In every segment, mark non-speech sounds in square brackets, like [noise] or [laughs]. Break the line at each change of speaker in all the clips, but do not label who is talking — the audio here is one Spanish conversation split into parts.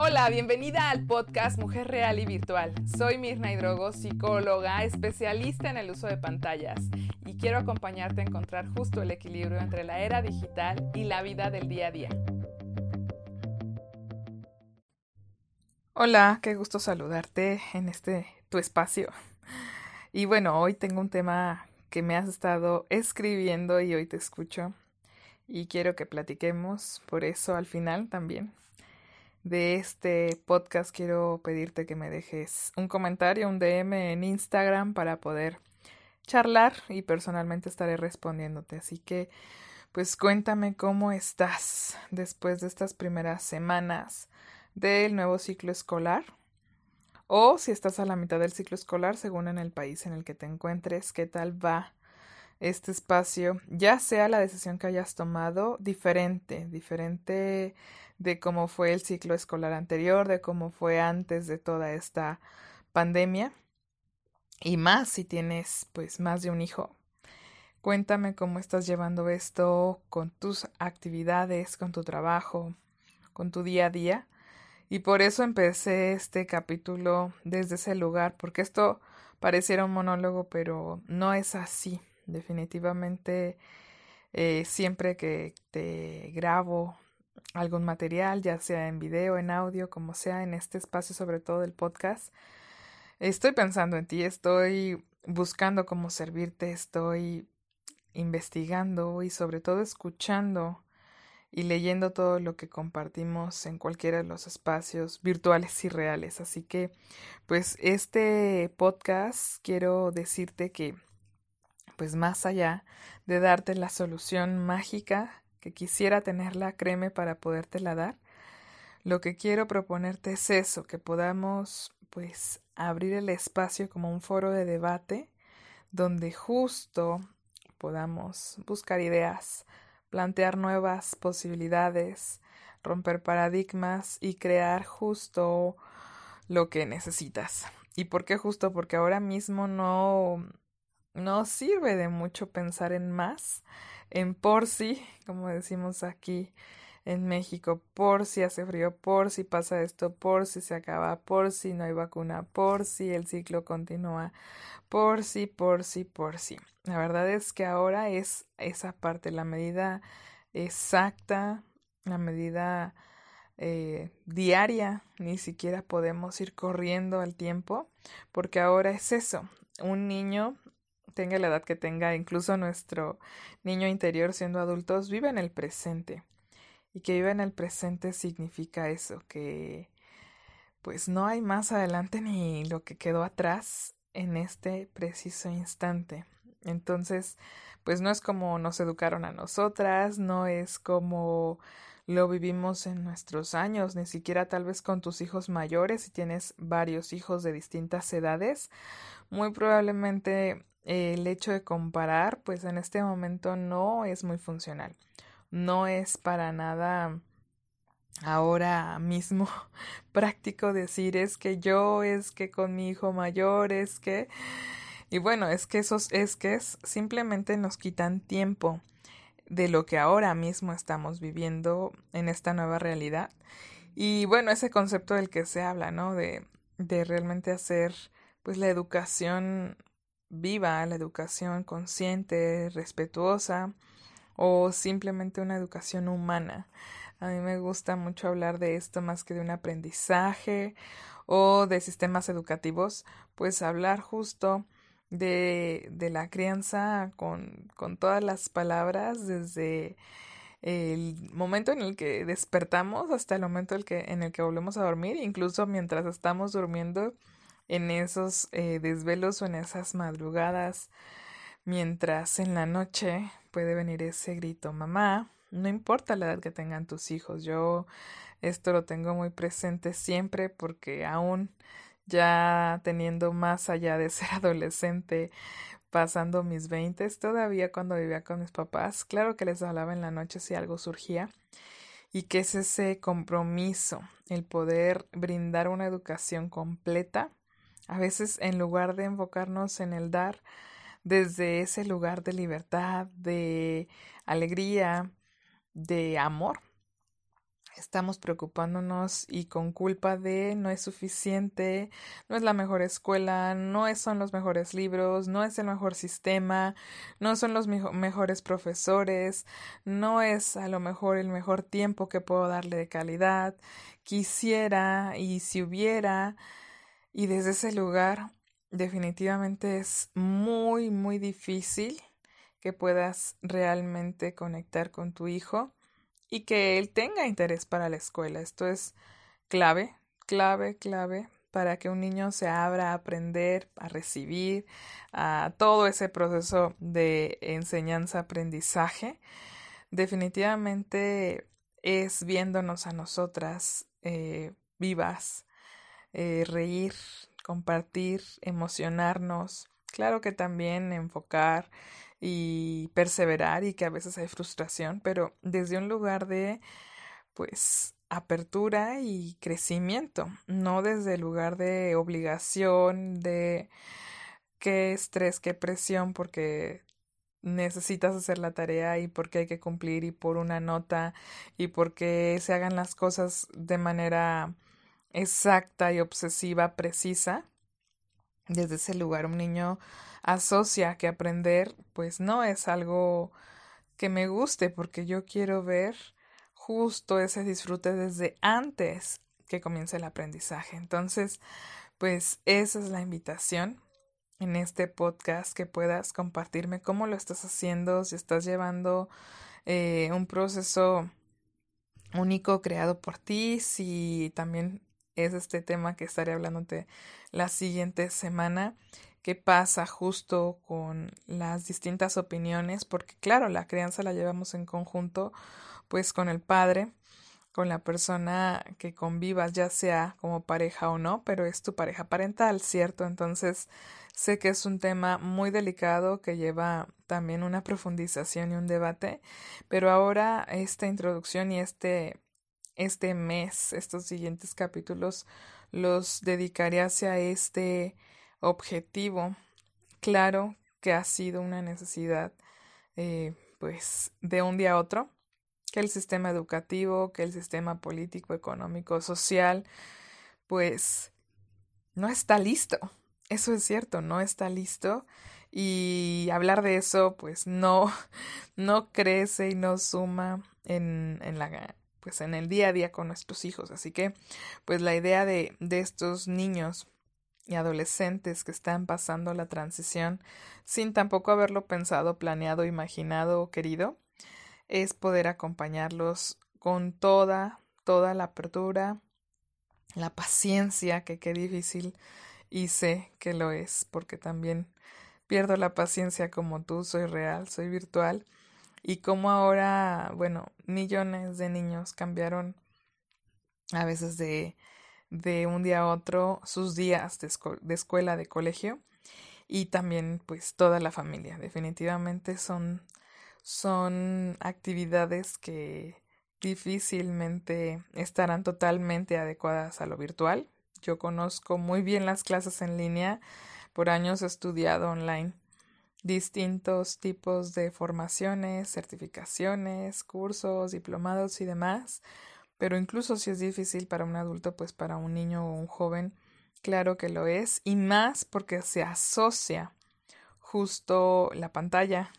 Hola, bienvenida al podcast Mujer Real y Virtual. Soy Mirna Hidrogo, psicóloga, especialista en el uso de pantallas y quiero acompañarte a encontrar justo el equilibrio entre la era digital y la vida del día a día. Hola, qué gusto saludarte en este tu espacio. Y bueno, hoy tengo un tema que me has estado escribiendo y hoy te escucho y quiero que platiquemos, por eso al final también de este podcast quiero pedirte que me dejes un comentario, un DM en Instagram para poder charlar y personalmente estaré respondiéndote. Así que, pues cuéntame cómo estás después de estas primeras semanas del nuevo ciclo escolar o si estás a la mitad del ciclo escolar según en el país en el que te encuentres, qué tal va este espacio, ya sea la decisión que hayas tomado diferente, diferente de cómo fue el ciclo escolar anterior, de cómo fue antes de toda esta pandemia y más si tienes pues más de un hijo. Cuéntame cómo estás llevando esto con tus actividades, con tu trabajo, con tu día a día. Y por eso empecé este capítulo desde ese lugar, porque esto pareciera un monólogo, pero no es así. Definitivamente, eh, siempre que te grabo algún material, ya sea en video, en audio, como sea, en este espacio, sobre todo del podcast, estoy pensando en ti, estoy buscando cómo servirte, estoy investigando y sobre todo escuchando y leyendo todo lo que compartimos en cualquiera de los espacios virtuales y reales. Así que, pues, este podcast quiero decirte que pues más allá de darte la solución mágica que quisiera tenerla, créeme, para podértela dar, lo que quiero proponerte es eso, que podamos pues abrir el espacio como un foro de debate donde justo podamos buscar ideas, plantear nuevas posibilidades, romper paradigmas y crear justo lo que necesitas. ¿Y por qué justo? Porque ahora mismo no no sirve de mucho pensar en más, en por si, como decimos aquí en México, por si hace frío, por si pasa esto, por si se acaba, por si no hay vacuna, por si el ciclo continúa, por si, por si, por si. La verdad es que ahora es esa parte, la medida exacta, la medida eh, diaria, ni siquiera podemos ir corriendo al tiempo, porque ahora es eso. Un niño tenga la edad que tenga, incluso nuestro niño interior siendo adultos, vive en el presente. Y que vive en el presente significa eso, que pues no hay más adelante ni lo que quedó atrás en este preciso instante. Entonces, pues no es como nos educaron a nosotras, no es como lo vivimos en nuestros años, ni siquiera tal vez con tus hijos mayores, si tienes varios hijos de distintas edades, muy probablemente el hecho de comparar, pues en este momento no es muy funcional. No es para nada ahora mismo [laughs] práctico decir es que yo, es que con mi hijo mayor, es que... Y bueno, es que esos es que simplemente nos quitan tiempo de lo que ahora mismo estamos viviendo en esta nueva realidad. Y bueno, ese concepto del que se habla, ¿no? De, de realmente hacer pues la educación viva, la educación consciente, respetuosa o simplemente una educación humana. A mí me gusta mucho hablar de esto más que de un aprendizaje o de sistemas educativos, pues hablar justo de, de la crianza con, con todas las palabras desde el momento en el que despertamos hasta el momento en el que, en el que volvemos a dormir, incluso mientras estamos durmiendo en esos eh, desvelos o en esas madrugadas, mientras en la noche puede venir ese grito, mamá, no importa la edad que tengan tus hijos, yo esto lo tengo muy presente siempre porque aún ya teniendo más allá de ser [laughs] adolescente, pasando mis veintes, todavía cuando vivía con mis papás, claro que les hablaba en la noche si algo surgía y que es ese compromiso, el poder brindar una educación completa a veces en lugar de enfocarnos en el dar desde ese lugar de libertad, de alegría, de amor, estamos preocupándonos y con culpa de no es suficiente, no es la mejor escuela, no son los mejores libros, no es el mejor sistema, no son los mejores profesores, no es a lo mejor el mejor tiempo que puedo darle de calidad, quisiera y si hubiera, y desde ese lugar definitivamente es muy, muy difícil que puedas realmente conectar con tu hijo y que él tenga interés para la escuela. Esto es clave, clave, clave para que un niño se abra a aprender, a recibir, a todo ese proceso de enseñanza-aprendizaje. Definitivamente es viéndonos a nosotras eh, vivas, eh, reír, compartir, emocionarnos. Claro que también enfocar y perseverar y que a veces hay frustración, pero desde un lugar de pues apertura y crecimiento, no desde el lugar de obligación, de qué estrés, qué presión, porque necesitas hacer la tarea y porque hay que cumplir y por una nota y porque se hagan las cosas de manera exacta y obsesiva, precisa. Desde ese lugar un niño asocia que aprender pues no es algo que me guste porque yo quiero ver justo ese disfrute desde antes que comience el aprendizaje. Entonces, pues esa es la invitación en este podcast que puedas compartirme cómo lo estás haciendo, si estás llevando eh, un proceso único creado por ti, si también es este tema que estaré hablándote la siguiente semana qué pasa justo con las distintas opiniones, porque claro, la crianza la llevamos en conjunto pues con el padre, con la persona que convivas, ya sea como pareja o no, pero es tu pareja parental, ¿cierto? Entonces, sé que es un tema muy delicado que lleva también una profundización y un debate, pero ahora esta introducción y este este mes, estos siguientes capítulos los dedicaré hacia este objetivo. Claro que ha sido una necesidad, eh, pues, de un día a otro, que el sistema educativo, que el sistema político, económico, social, pues, no está listo. Eso es cierto, no está listo. Y hablar de eso, pues, no, [laughs] no crece y no suma en, en la pues en el día a día con nuestros hijos. Así que, pues la idea de, de estos niños y adolescentes que están pasando la transición sin tampoco haberlo pensado, planeado, imaginado o querido, es poder acompañarlos con toda, toda la apertura, la paciencia, que qué difícil y sé que lo es, porque también pierdo la paciencia como tú, soy real, soy virtual, y como ahora, bueno, millones de niños cambiaron a veces de de un día a otro sus días de, de escuela, de colegio y también pues toda la familia. Definitivamente son, son actividades que difícilmente estarán totalmente adecuadas a lo virtual. Yo conozco muy bien las clases en línea, por años he estudiado online distintos tipos de formaciones, certificaciones, cursos, diplomados y demás. Pero incluso si es difícil para un adulto, pues para un niño o un joven, claro que lo es, y más porque se asocia justo la pantalla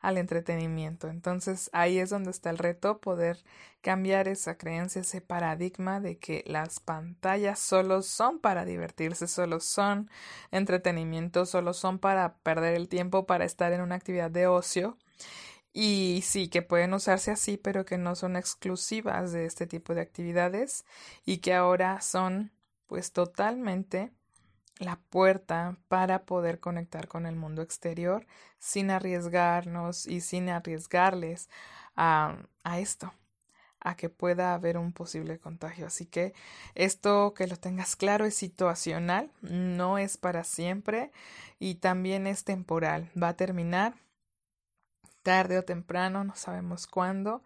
al entretenimiento. Entonces ahí es donde está el reto, poder cambiar esa creencia, ese paradigma de que las pantallas solo son para divertirse, solo son entretenimiento, solo son para perder el tiempo, para estar en una actividad de ocio y sí, que pueden usarse así, pero que no son exclusivas de este tipo de actividades y que ahora son pues totalmente la puerta para poder conectar con el mundo exterior sin arriesgarnos y sin arriesgarles a, a esto, a que pueda haber un posible contagio. Así que esto que lo tengas claro es situacional, no es para siempre y también es temporal. Va a terminar tarde o temprano, no sabemos cuándo,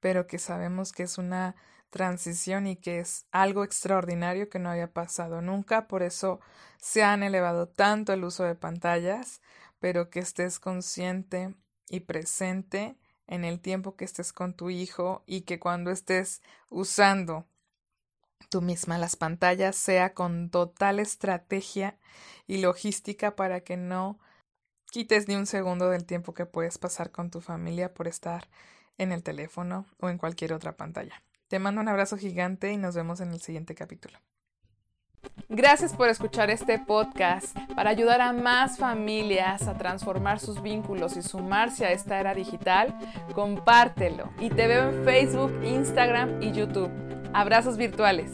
pero que sabemos que es una transición y que es algo extraordinario que no había pasado nunca, por eso se han elevado tanto el uso de pantallas, pero que estés consciente y presente en el tiempo que estés con tu hijo y que cuando estés usando tú misma las pantallas sea con total estrategia y logística para que no quites ni un segundo del tiempo que puedes pasar con tu familia por estar en el teléfono o en cualquier otra pantalla. Te mando un abrazo gigante y nos vemos en el siguiente capítulo.
Gracias por escuchar este podcast. Para ayudar a más familias a transformar sus vínculos y sumarse a esta era digital, compártelo. Y te veo en Facebook, Instagram y YouTube. Abrazos virtuales.